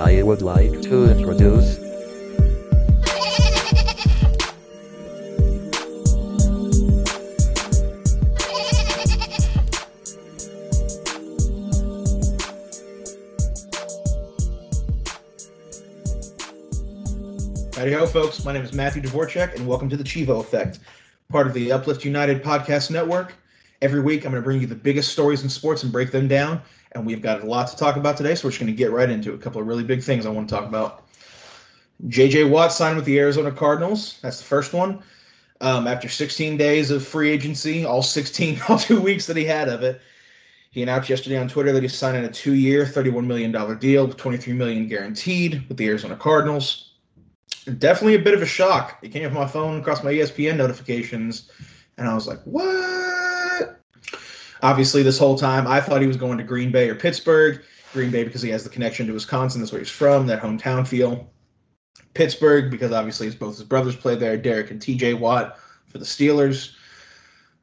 I would like to introduce ho, folks. My name is Matthew Dvorak, and welcome to the Chevo Effect, part of the Uplift United podcast network. Every week, I'm going to bring you the biggest stories in sports and break them down. And we've got a lot to talk about today, so we're just going to get right into it. A couple of really big things I want to talk about. JJ Watt signed with the Arizona Cardinals. That's the first one. Um, after 16 days of free agency, all 16, all two weeks that he had of it, he announced yesterday on Twitter that he's signing a two-year, $31 million deal with 23 million guaranteed with the Arizona Cardinals definitely a bit of a shock. It came up on my phone across my ESPN notifications, and I was like, "What?" Obviously, this whole time I thought he was going to Green Bay or Pittsburgh. Green Bay because he has the connection to Wisconsin. That's where he's from. That hometown feel. Pittsburgh because obviously his, both his brothers played there. Derek and T.J. Watt for the Steelers.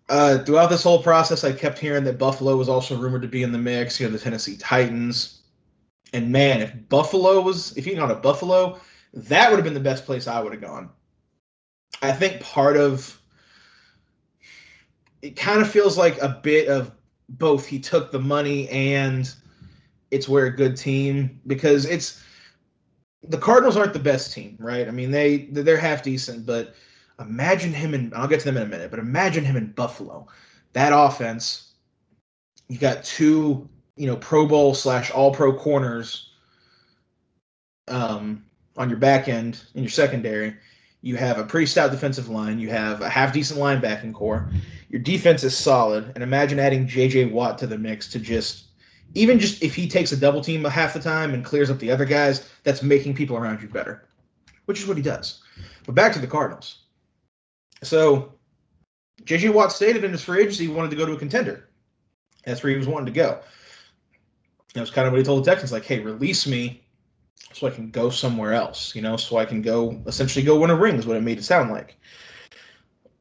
Uh, throughout this whole process, I kept hearing that Buffalo was also rumored to be in the mix. You know, the Tennessee Titans. And man, if Buffalo was, if you got a Buffalo, that would have been the best place I would have gone. I think part of it kind of feels like a bit of both. He took the money and it's where a good team because it's the Cardinals aren't the best team, right? I mean they they're half decent, but imagine him and I'll get to them in a minute, but imagine him in Buffalo. That offense, you got two, you know, Pro Bowl slash All Pro corners. Um, on your back end in your secondary. You have a pretty stout defensive line. You have a half decent linebacking core. Your defense is solid. And imagine adding J.J. Watt to the mix to just, even just if he takes a double team half the time and clears up the other guys, that's making people around you better, which is what he does. But back to the Cardinals. So J.J. Watt stated in his free agency he wanted to go to a contender. That's where he was wanting to go. That was kind of what he told the Texans, like, hey, release me so I can go somewhere else, you know, so I can go essentially go win a ring is what it made it sound like.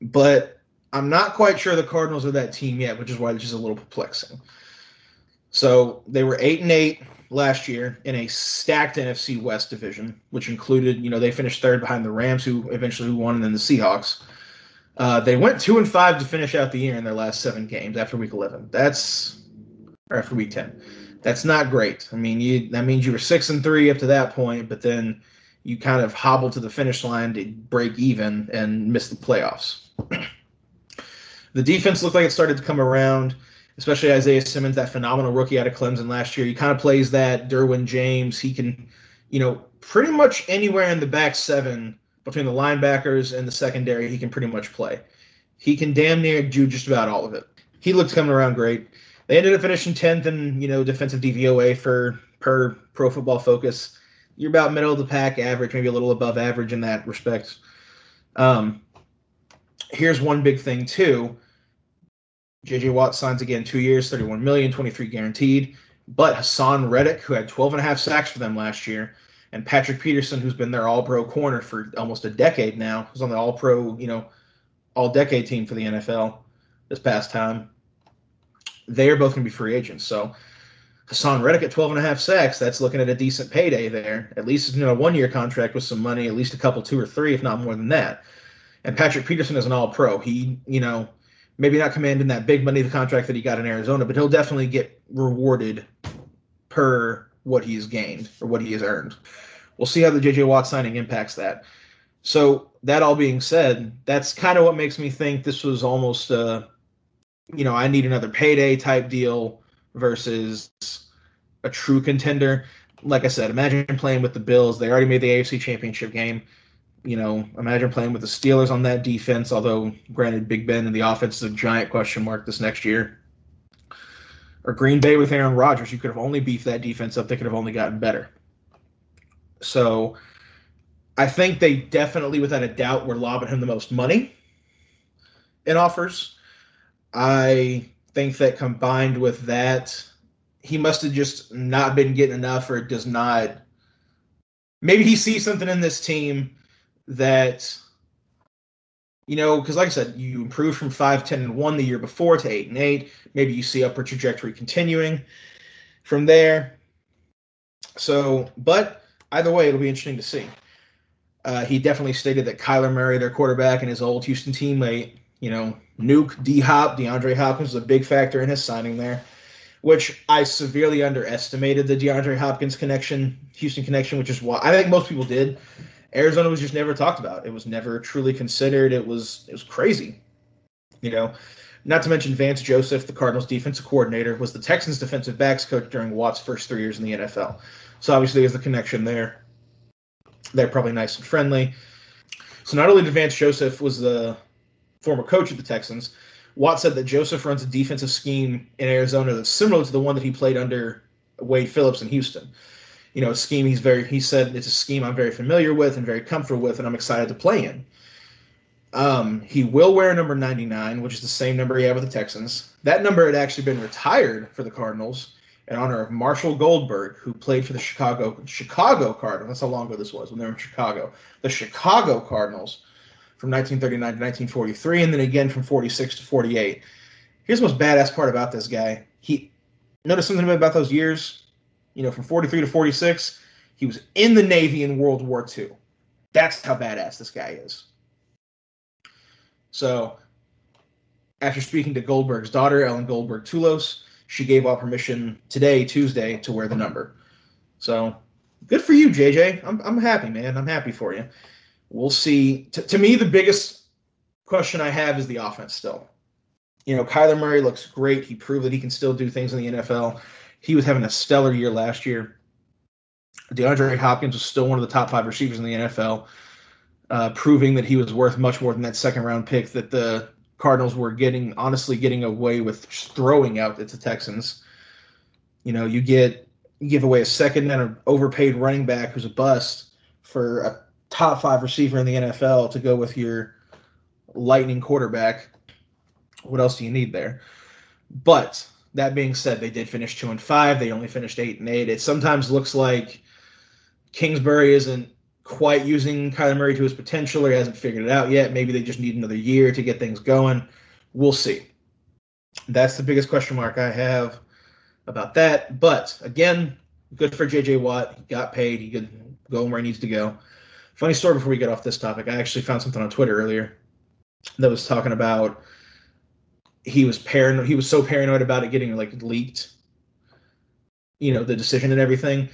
But I'm not quite sure the Cardinals are that team yet, which is why it's just a little perplexing. So they were eight and eight last year in a stacked NFC West division, which included, you know, they finished third behind the Rams, who eventually won, and then the Seahawks. Uh, they went two and five to finish out the year in their last seven games after week eleven. That's or after week ten that's not great. I mean, you that means you were six and three up to that point, but then you kind of hobbled to the finish line to break even and miss the playoffs. the defense looked like it started to come around, especially Isaiah Simmons, that phenomenal rookie out of Clemson last year. He kind of plays that Derwin James. He can, you know, pretty much anywhere in the back seven between the linebackers and the secondary, he can pretty much play. He can damn near do just about all of it. He looks coming around great. They ended up finishing tenth in you know defensive DVOA for per Pro Football Focus. You're about middle of the pack average, maybe a little above average in that respect. Um, here's one big thing too. JJ Watt signs again two years, 31 million, 23 guaranteed. But Haason Reddick, who had 12 and a half sacks for them last year, and Patrick Peterson, who's been their all pro corner for almost a decade now, who's on the all pro, you know, all decade team for the NFL this past time they are both going to be free agents. So Haason Reddick at 12 and a half sacks, that's looking at a decent payday there. At least you know, a one year contract with some money, at least a couple, two or three, if not more than that. And Patrick Peterson is an all pro. He, you know, maybe not commanding that big money the contract that he got in Arizona, but he'll definitely get rewarded per what he's gained or what he has earned. We'll see how the JJ Watt signing impacts that. So that all being said, that's kind of what makes me think this was almost uh, you know, I need another payday type deal versus a true contender. Like I said, imagine playing with the Bills. They already made the AFC Championship game. You know, imagine playing with the Steelers on that defense. Although, granted, Big Ben and the offense is a giant question mark this next year. Or Green Bay with Aaron Rodgers, you could have only beefed that defense up. They could have only gotten better. So, I think they definitely, without a doubt, were lobbing him the most money in offers I think that combined with that, he must have just not been getting enough or does not. Maybe he sees something in this team that, you know, because like I said, you improved from 5 10 and 1 the year before to 8 and 8. Maybe you see upward trajectory continuing from there. So, but either way, it'll be interesting to see. Uh, he definitely stated that Kyler Murray, their quarterback, and his old Houston teammate, you know, Nuke, D Hop, DeAndre Hopkins was a big factor in his signing there, which I severely underestimated the DeAndre Hopkins connection, Houston connection, which is why I think most people did. Arizona was just never talked about. It was never truly considered. It was it was crazy. You know, not to mention Vance Joseph, the Cardinals defensive coordinator, was the Texans defensive backs coach during Watt's first three years in the NFL. So obviously there's the connection there. They're probably nice and friendly. So not only did Vance Joseph was the former coach of the Texans, Watt said that Joseph runs a defensive scheme in Arizona that's similar to the one that he played under Wade Phillips in Houston. You know, a scheme he's very he said it's a scheme I'm very familiar with and very comfortable with and I'm excited to play in. Um, he will wear number 99, which is the same number he had with the Texans. That number had actually been retired for the Cardinals in honor of Marshall Goldberg, who played for the Chicago Chicago Cardinals. That's how long ago this was when they were in Chicago. The Chicago Cardinals from 1939 to 1943, and then again from 46 to 48. Here's the most badass part about this guy. He noticed something about those years. You know, from 43 to 46, he was in the Navy in World War II. That's how badass this guy is. So, after speaking to Goldberg's daughter, Ellen Goldberg Tulos, she gave all permission today, Tuesday, to wear the number. So, good for you, JJ. I'm, I'm happy, man. I'm happy for you. We'll see. T- to me, the biggest question I have is the offense still. You know, Kyler Murray looks great. He proved that he can still do things in the NFL. He was having a stellar year last year. DeAndre Hopkins was still one of the top five receivers in the NFL uh, proving that he was worth much more than that second round pick that the Cardinals were getting, honestly, getting away with throwing out at the Texans. You know, you get you give away a second and an overpaid running back who's a bust for a top five receiver in the NFL to go with your lightning quarterback. What else do you need there? But that being said, they did finish two and five. They only finished eight and eight. It sometimes looks like Kingsbury isn't quite using Kyler Murray to his potential or he hasn't figured it out yet. Maybe they just need another year to get things going. We'll see. That's the biggest question mark I have about that. But again, good for JJ Watt. He got paid. He could go where he needs to go. Funny story before we get off this topic. I actually found something on Twitter earlier that was talking about he was paranoid. He was so paranoid about it getting like leaked, you know, the decision and everything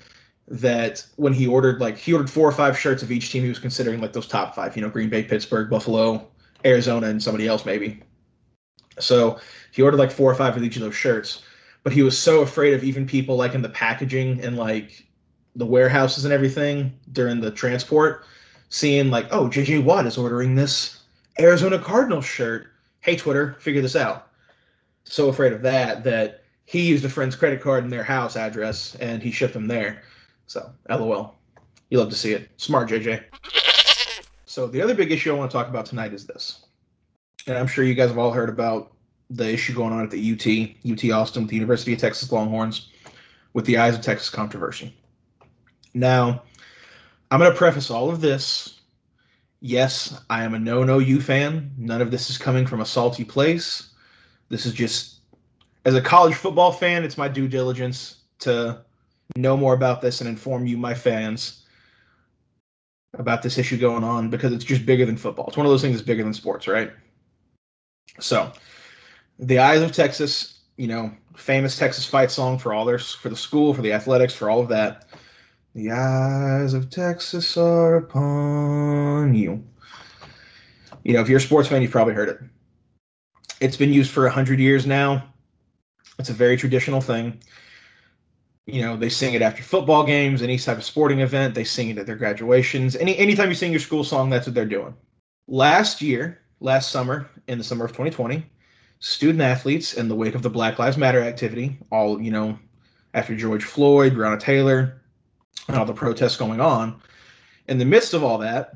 that when he ordered like he ordered four or five shirts of each team he was considering like those top five, you know, Green Bay, Pittsburgh, Buffalo, Arizona, and somebody else maybe. So he ordered like four or five of each of those shirts, but he was so afraid of even people like in the packaging and like the warehouses and everything during the transport, seeing like, oh, JJ Watt is ordering this Arizona Cardinals shirt. Hey, Twitter, figure this out. So afraid of that that he used a friend's credit card in their house address and he shipped them there. So, lol. You love to see it. Smart, JJ. So, the other big issue I want to talk about tonight is this. And I'm sure you guys have all heard about the issue going on at the UT, UT Austin with the University of Texas Longhorns with the Eyes of Texas controversy. Now, I'm going to preface all of this. Yes, I am a no no U fan. None of this is coming from a salty place. This is just, as a college football fan, it's my due diligence to know more about this and inform you, my fans, about this issue going on because it's just bigger than football. It's one of those things that's bigger than sports, right? So, the Eyes of Texas, you know, famous Texas fight song for all their for the school, for the athletics, for all of that. The eyes of Texas are upon you. You know, if you're a sports fan, you've probably heard it. It's been used for a hundred years now. It's a very traditional thing you know they sing it after football games any type of sporting event they sing it at their graduations any anytime you sing your school song that's what they're doing last year last summer in the summer of 2020 student athletes in the wake of the black lives matter activity all you know after george floyd breonna taylor and all the protests going on in the midst of all that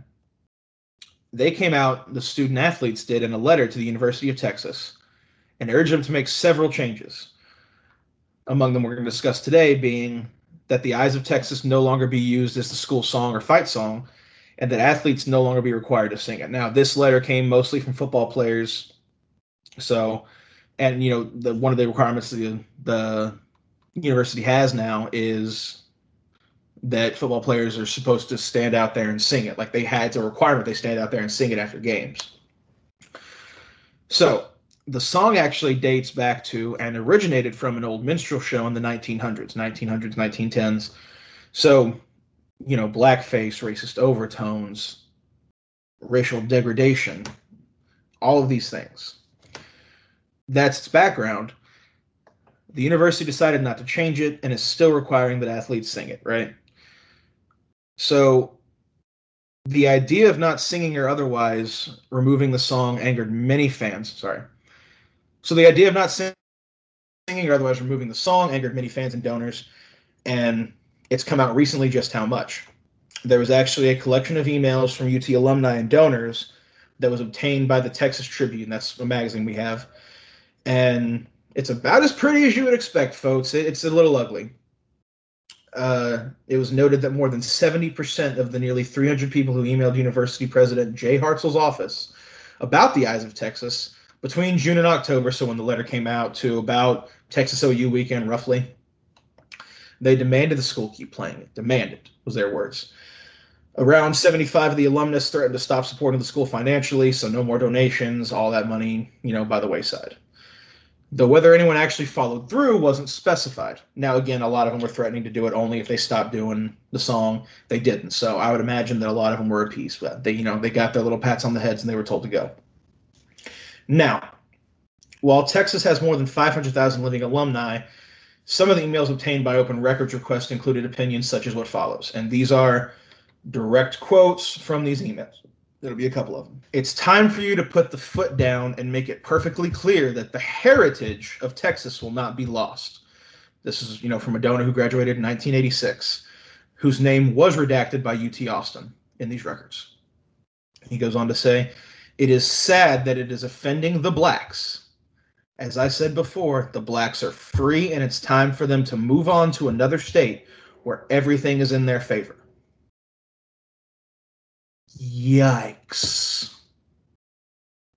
they came out the student athletes did in a letter to the university of texas and urged them to make several changes among them we're going to discuss today being that the Eyes of Texas no longer be used as the school song or fight song, and that athletes no longer be required to sing it. Now, this letter came mostly from football players, so and you know the one of the requirements the the university has now is that football players are supposed to stand out there and sing it. Like they had it's a requirement they stand out there and sing it after games. So the song actually dates back to and originated from an old minstrel show in the 1900s, 1900s, 1910s. So, you know, blackface, racist overtones, racial degradation, all of these things. That's its background. The university decided not to change it and is still requiring that athletes sing it, right? So the idea of not singing or otherwise removing the song angered many fans. Sorry. So the idea of not singing or otherwise removing the song angered many fans and donors, and it's come out recently just how much. There was actually a collection of emails from UT alumni and donors that was obtained by the Texas Tribune. That's a magazine we have. And it's about as pretty as you would expect, folks. It's a little ugly uh, it was noted that more than 70% of the nearly 300 people who emailed University President Jay Hartzell's office about the Eyes of Texas between June and October, so when the letter came out to about Texas OU weekend, roughly, they demanded the school keep playing it. Demanded was their words. Around 75 of the alumnus threatened to stop supporting the school financially, so no more donations, all that money, you know, by the wayside. Though whether anyone actually followed through wasn't specified. Now, again, a lot of them were threatening to do it only if they stopped doing the song. They didn't. So I would imagine that a lot of them were appeased. But they, you know, they got their little pats on the heads and they were told to go. Now, while Texas has more than 500,000 living alumni, some of the emails obtained by Open Records request included opinions such as what follows. And these are direct quotes from these emails. There'll be a couple of them. It's time for you to put the foot down and make it perfectly clear that the heritage of Texas will not be lost. This is, you know, from a donor who graduated in 1986, whose name was redacted by UT Austin in these records. He goes on to say, It is sad that it is offending the blacks. As I said before, the blacks are free and it's time for them to move on to another state where everything is in their favor. Yikes.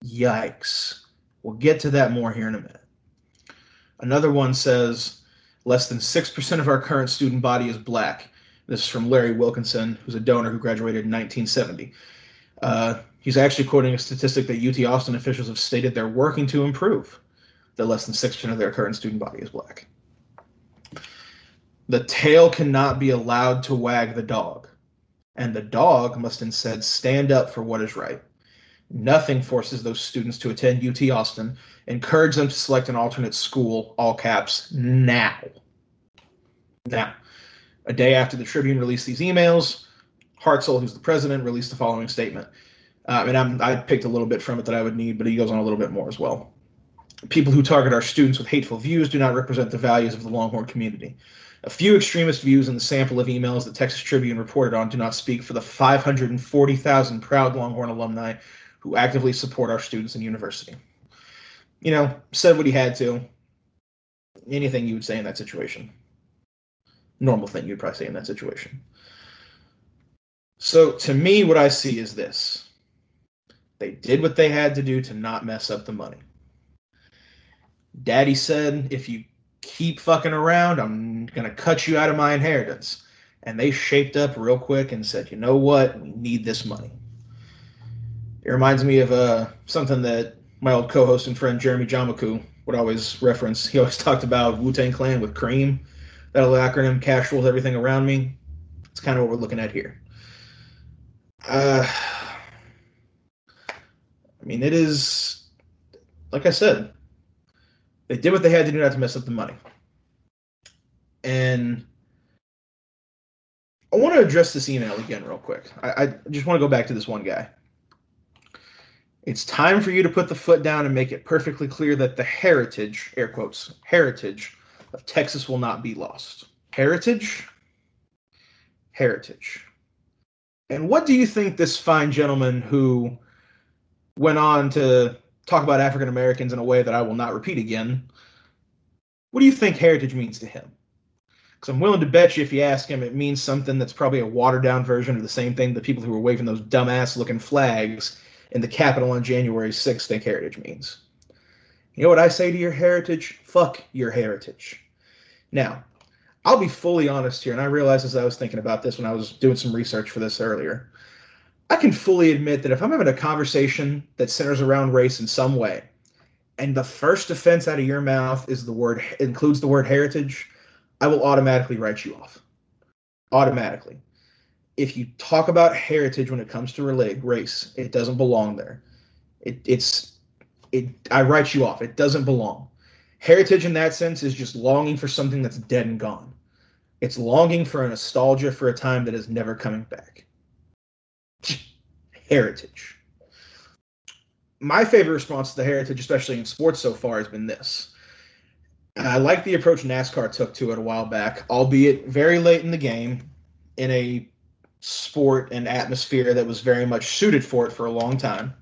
Yikes. We'll get to that more here in a minute. Another one says less than 6% of our current student body is black. This is from Larry Wilkinson, who's a donor who graduated in 1970. Uh, he's actually quoting a statistic that UT Austin officials have stated they're working to improve that less than 6% of their current student body is black. The tail cannot be allowed to wag the dog and the dog must instead stand up for what is right. Nothing forces those students to attend UT Austin. Encourage them to select an alternate school, all caps, now. Now, a day after the Tribune released these emails, Hartzell, who's the president, released the following statement. Uh, and I'm, I picked a little bit from it that I would need, but he goes on a little bit more as well. People who target our students with hateful views do not represent the values of the Longhorn community. A few extremist views in the sample of emails that Texas Tribune reported on do not speak for the 540,000 proud Longhorn alumni who actively support our students and university. You know, said what he had to. Anything you would say in that situation. Normal thing you'd probably say in that situation. So to me, what I see is this. They did what they had to do to not mess up the money. Daddy said, if you keep fucking around, I'm gonna cut you out of my inheritance. And they shaped up real quick and said, you know what, we need this money. It reminds me of uh, something that my old co-host and friend Jeremy Jamaku would always reference. He always talked about Wu Tang Clan with cream. That little acronym, cash rules everything around me. It's kind of what we're looking at here. Uh, I mean, it is, like I said, they did what they had to do not to mess up the money. And I want to address this email again, real quick. I, I just want to go back to this one guy. It's time for you to put the foot down and make it perfectly clear that the heritage, air quotes, heritage of Texas will not be lost. Heritage? Heritage. And what do you think this fine gentleman who went on to talk about African Americans in a way that I will not repeat again. What do you think heritage means to him? Because I'm willing to bet you if you ask him, it means something that's probably a watered down version of the same thing the people who were waving those dumbass looking flags in the Capitol on January 6th think heritage means. You know what I say to your heritage? Fuck your heritage. Now, I'll be fully honest here, and I realized as I was thinking about this when I was doing some research for this earlier. I can fully admit that if I'm having a conversation that centers around race in some way, and the first defense out of your mouth is the word includes the word heritage, I will automatically write you off. Automatically. If you talk about heritage when it comes to relate race, it doesn't belong there. It, it's it I write you off. It doesn't belong. Heritage in that sense is just longing for something that's dead and gone. It's longing for a nostalgia for a time that is never coming back. Heritage. My favorite response to the heritage, especially in sports so far, has been this. I like the approach NASCAR took to it a while back, albeit very late in the game, in a sport and atmosphere that was very much suited for it for a long time.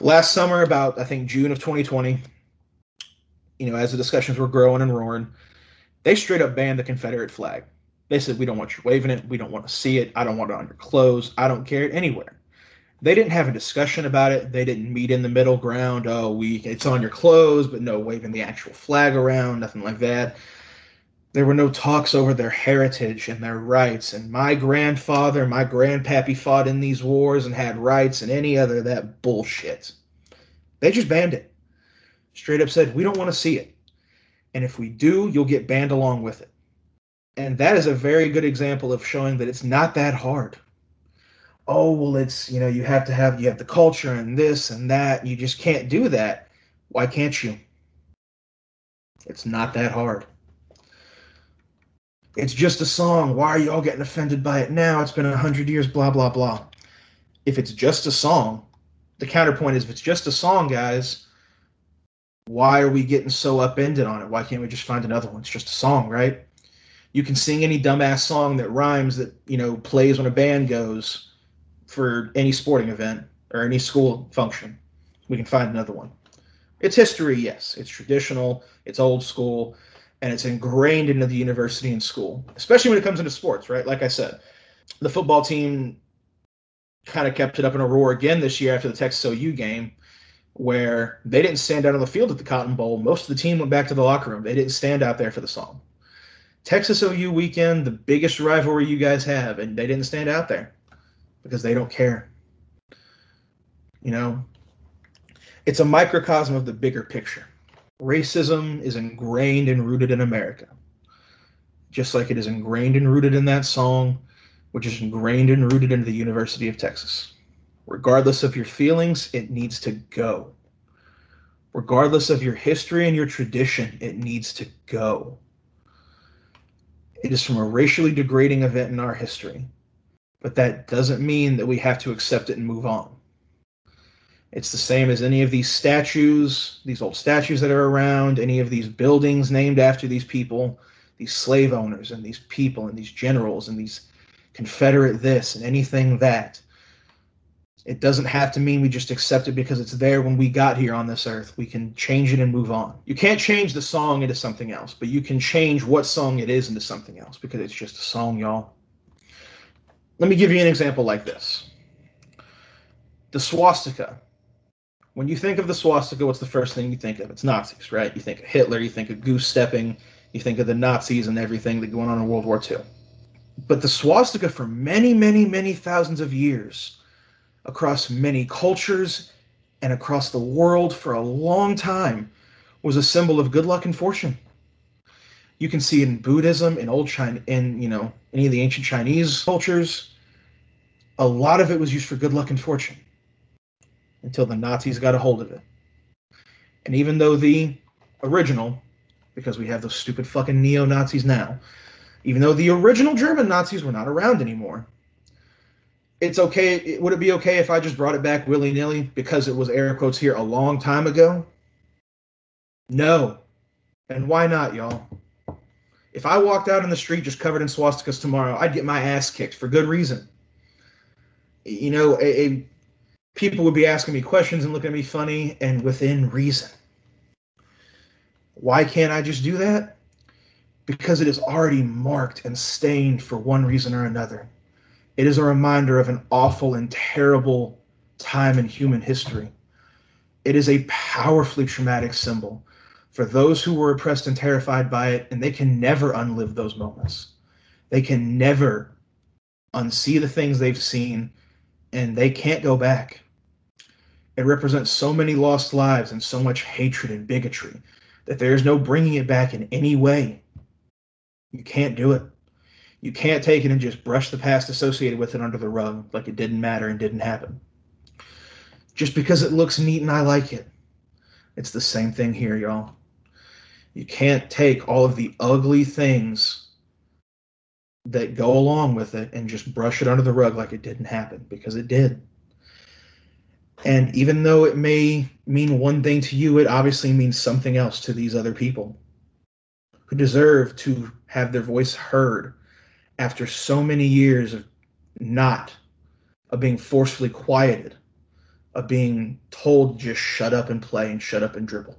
Last summer, about I think June of 2020, you know, as the discussions were growing and roaring, they straight up banned the Confederate flag. They said, We don't want you waving it. We don't want to see it. I don't want it on your clothes. I don't care it anywhere. They didn't have a discussion about it. They didn't meet in the middle ground. Oh, we it's on your clothes, but no waving the actual flag around, nothing like that. There were no talks over their heritage and their rights. And my grandfather, my grandpappy fought in these wars and had rights and any other that bullshit. They just banned it. Straight up said, we don't want to see it. And if we do, you'll get banned along with it. And that is a very good example of showing that it's not that hard. Oh, well, it's, you know, you have to have, you have the culture and this and that. You just can't do that. Why can't you? It's not that hard. It's just a song. Why are you all getting offended by it now? It's been a hundred years, blah, blah, blah. If it's just a song, the counterpoint is if it's just a song, guys, why are we getting so upended on it? Why can't we just find another one? It's just a song, right? You can sing any dumbass song that rhymes that, you know, plays when a band goes for any sporting event or any school function. We can find another one. It's history, yes. It's traditional, it's old school, and it's ingrained into the university and school, especially when it comes into sports, right? Like I said, the football team kind of kept it up in a roar again this year after the Texas OU game, where they didn't stand out on the field at the Cotton Bowl. Most of the team went back to the locker room. They didn't stand out there for the song. Texas OU weekend, the biggest rivalry you guys have, and they didn't stand out there because they don't care. You know, it's a microcosm of the bigger picture. Racism is ingrained and rooted in America, just like it is ingrained and rooted in that song which is ingrained and rooted into the University of Texas. Regardless of your feelings, it needs to go. Regardless of your history and your tradition, it needs to go. It is from a racially degrading event in our history, but that doesn't mean that we have to accept it and move on. It's the same as any of these statues, these old statues that are around, any of these buildings named after these people, these slave owners and these people and these generals and these Confederate this and anything that. It doesn't have to mean we just accept it because it's there when we got here on this earth. We can change it and move on. You can't change the song into something else, but you can change what song it is into something else because it's just a song, y'all. Let me give you an example like this the swastika. When you think of the swastika, what's the first thing you think of? It's Nazis, right? You think of Hitler, you think of goose stepping, you think of the Nazis and everything that going on in World War II. But the swastika, for many, many, many thousands of years, across many cultures and across the world for a long time, was a symbol of good luck and fortune. You can see it in Buddhism, in old China, in you know any of the ancient Chinese cultures. A lot of it was used for good luck and fortune until the Nazis got a hold of it. And even though the original, because we have those stupid fucking neo Nazis now, even though the original German Nazis were not around anymore. It's okay. Would it be okay if I just brought it back willy nilly because it was air quotes here a long time ago? No. And why not, y'all? If I walked out in the street just covered in swastikas tomorrow, I'd get my ass kicked for good reason. You know, a, a, people would be asking me questions and looking at me funny and within reason. Why can't I just do that? because it is already marked and stained for one reason or another. It is a reminder of an awful and terrible time in human history. It is a powerfully traumatic symbol for those who were oppressed and terrified by it, and they can never unlive those moments. They can never unsee the things they've seen, and they can't go back. It represents so many lost lives and so much hatred and bigotry that there is no bringing it back in any way. You can't do it. You can't take it and just brush the past associated with it under the rug like it didn't matter and didn't happen. Just because it looks neat and I like it. It's the same thing here, y'all. You can't take all of the ugly things that go along with it and just brush it under the rug like it didn't happen because it did. And even though it may mean one thing to you, it obviously means something else to these other people who deserve to have their voice heard after so many years of not, of being forcefully quieted, of being told just shut up and play and shut up and dribble.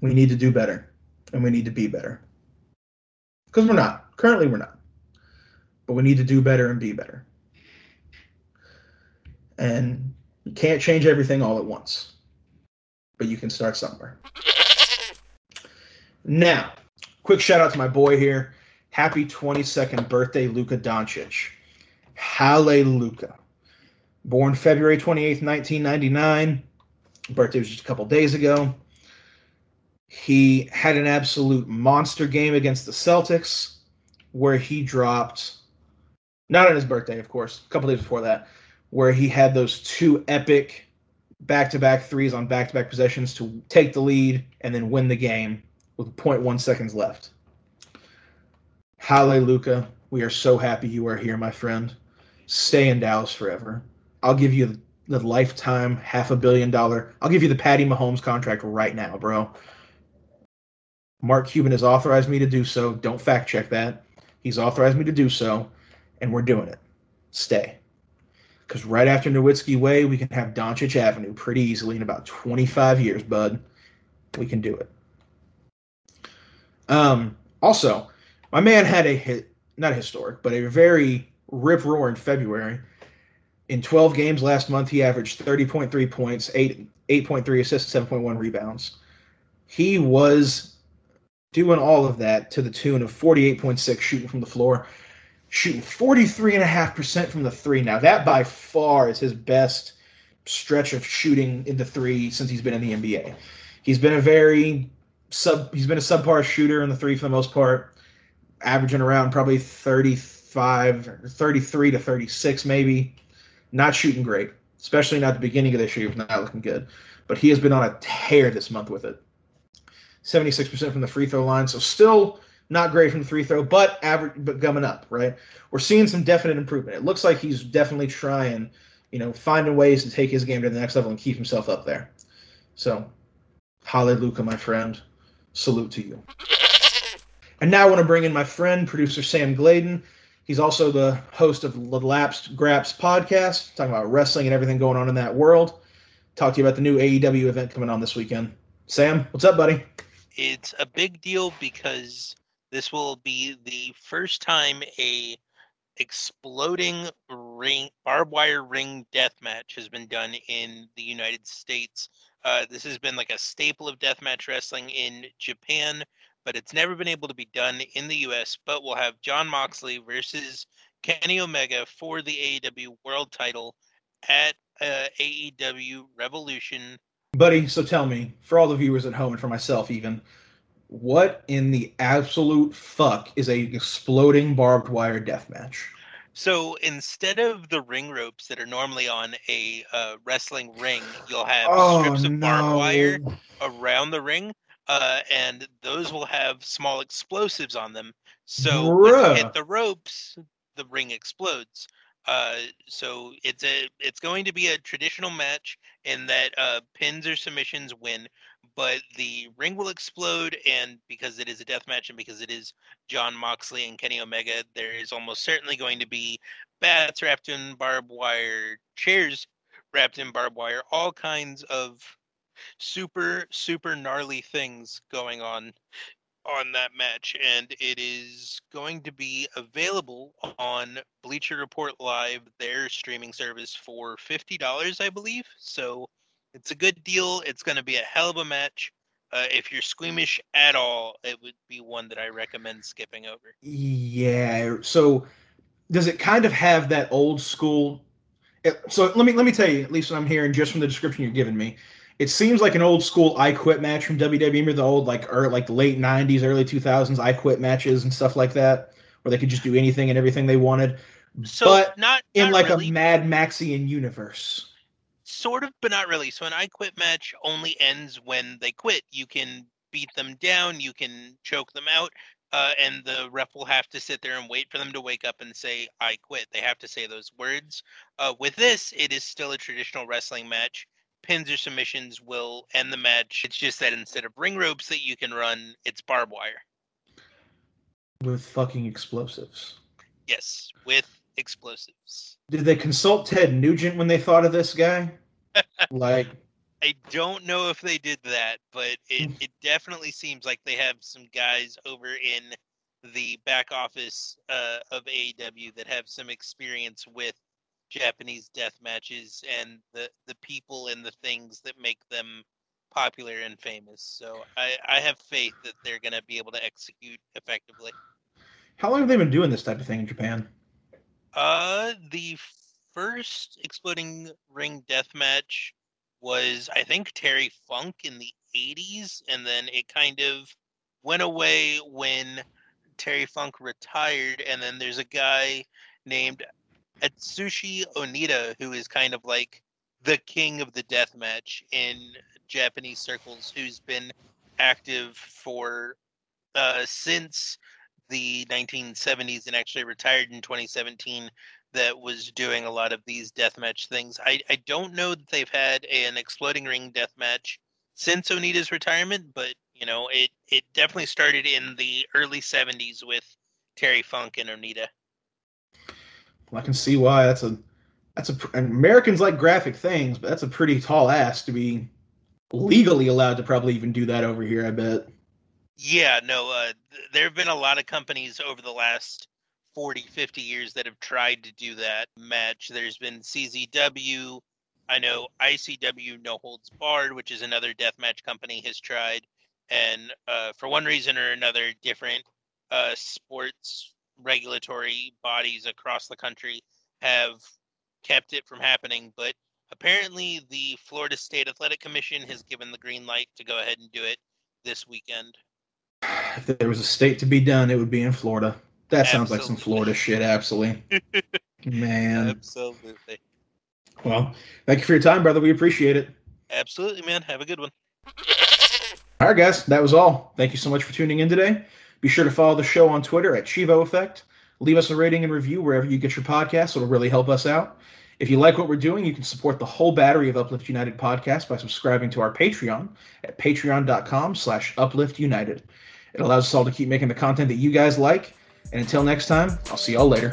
We need to do better and we need to be better. Because we're not. Currently, we're not. But we need to do better and be better. And you can't change everything all at once, but you can start somewhere. Now, quick shout out to my boy here. Happy 22nd birthday, Luka Doncic. Hallelujah. Born February 28th, 1999. Birthday was just a couple days ago. He had an absolute monster game against the Celtics where he dropped, not on his birthday, of course, a couple days before that, where he had those two epic back to back threes on back to back possessions to take the lead and then win the game with 0.1 seconds left. Hallelujah. We are so happy you are here, my friend. Stay in Dallas forever. I'll give you the lifetime half a billion dollar. I'll give you the Patty Mahomes contract right now, bro. Mark Cuban has authorized me to do so. Don't fact check that. He's authorized me to do so, and we're doing it. Stay. Because right after Nowitzki Way, we can have Doncic Avenue pretty easily in about 25 years, bud. We can do it. Um, also, my man had a hit, not historic, but a very rip roaring February. In 12 games last month, he averaged 30.3 points, 8, 8.3 assists, 7.1 rebounds. He was doing all of that to the tune of 48.6 shooting from the floor, shooting 43.5% from the three. Now, that by far is his best stretch of shooting in the three since he's been in the NBA. He's been a very sub he's been a subpar shooter in the three for the most part, averaging around probably 35 33 to 36 maybe. Not shooting great, especially not the beginning of this year. He was not looking good. But he has been on a tear this month with it. 76% from the free throw line. So still not great from the free throw, but average, but coming up, right? We're seeing some definite improvement. It looks like he's definitely trying, you know, finding ways to take his game to the next level and keep himself up there. So, hallelujah, my friend. Salute to you. And now I want to bring in my friend, producer Sam Gladen. He's also the host of the Lapsed Graps podcast, talking about wrestling and everything going on in that world. Talk to you about the new AEW event coming on this weekend. Sam, what's up, buddy? it's a big deal because this will be the first time a exploding ring barbed wire ring death match has been done in the United States. Uh, this has been like a staple of deathmatch wrestling in Japan, but it's never been able to be done in the U.S. But we'll have Jon Moxley versus Kenny Omega for the AEW World Title at uh, AEW Revolution Buddy, so tell me, for all the viewers at home and for myself even, what in the absolute fuck is a exploding barbed wire death match? So instead of the ring ropes that are normally on a uh, wrestling ring, you'll have Oh, strips of barbed no. wire around the ring, uh, and those will have small explosives on them. So when you hit the ropes, the ring explodes. Uh, so it's a it's going to be a traditional match in that uh, pins or submissions win, but the ring will explode, and because it is a death match and because it is Jon Moxley and Kenny Omega, there is almost certainly going to be bats wrapped in barbed wire, chairs wrapped in barbed wire, all kinds of super super gnarly things going on on that match. And it is going to be available on Bleacher Report Live their streaming service for $50 I believe. So It's a good deal. It's going to be a hell of a match. Uh, if you're squeamish at all, it would be one that I recommend skipping over. Yeah. So does it kind of have that old school? So let me let me tell you, at least what I'm hearing just from the description you're giving me, it seems like an old school I Quit match from WWE. Remember the old like er, like the late '90s, early 2000s I Quit matches and stuff like that, where they could just do anything and everything they wanted. So but not in not like really, a Mad Maxian universe. Sort of, but not really. So an I quit match only ends when they quit. You can beat them down, you can choke them out, uh, and the ref will have to sit there and wait for them to wake up and say "I quit." They have to say those words. Uh, with this, it is still a traditional wrestling match. Pins or submissions will end the match. It's just that instead of ring ropes that you can run, it's barbed wire. with fucking explosives. Yes, with explosives. Did they consult Ted Nugent when they thought of this guy? Like, I don't know if they did that, but it, Hmm. it definitely seems like they have some guys over in the back office uh, of AEW that have some experience with Japanese death matches and the, the people and the things that make them popular and famous. So I, I have faith that they're going to be able to execute effectively. how long have they been doing this type of thing in Japan? Uh, the first exploding ring death match was, I think, Terry Funk in the '80s, and then it kind of went away when Terry Funk retired. And then there's a guy named Atsushi Onita who is kind of like the king of the death match in Japanese circles, who's been active for uh, since the 1970s and actually retired in 2017 that was doing a lot of these deathmatch things. I, I don't know that they've had an exploding ring deathmatch since Onita's retirement, but you know it it definitely started in the early 70s with Terry Funk and Onita. Well, I can see why. That's a that's a and Americans like graphic things, but that's a pretty tall ass to be legally allowed to probably even do that over here. I bet. Yeah, no, uh, th- there have been a lot of companies over the last 40, 50 years that have tried to do that match. There's been CZW, I know ICW No Holds Barred, which is another deathmatch company, has tried. And uh, for one reason or another, different uh, sports regulatory bodies across the country have kept it from happening. But apparently, the Florida State Athletic Commission has given the green light to go ahead and do it this weekend. If there was a state to be done, it would be in Florida. That sounds like some Florida shit, absolutely. Man. Absolutely. Well, thank you for your time, brother. We appreciate it. Absolutely, man. Have a good one. All right, guys, that was all. Thank you so much for tuning in today. Be sure to follow the show on Twitter at Chevo Effect. Leave us a rating and review wherever you get your podcasts. It'll really help us out. If you like what we're doing, you can support the whole battery of Uplift United podcasts by subscribing to our Patreon at patreon.com slash upliftunited. It allows us all to keep making the content that you guys like. And until next time, I'll see y'all later.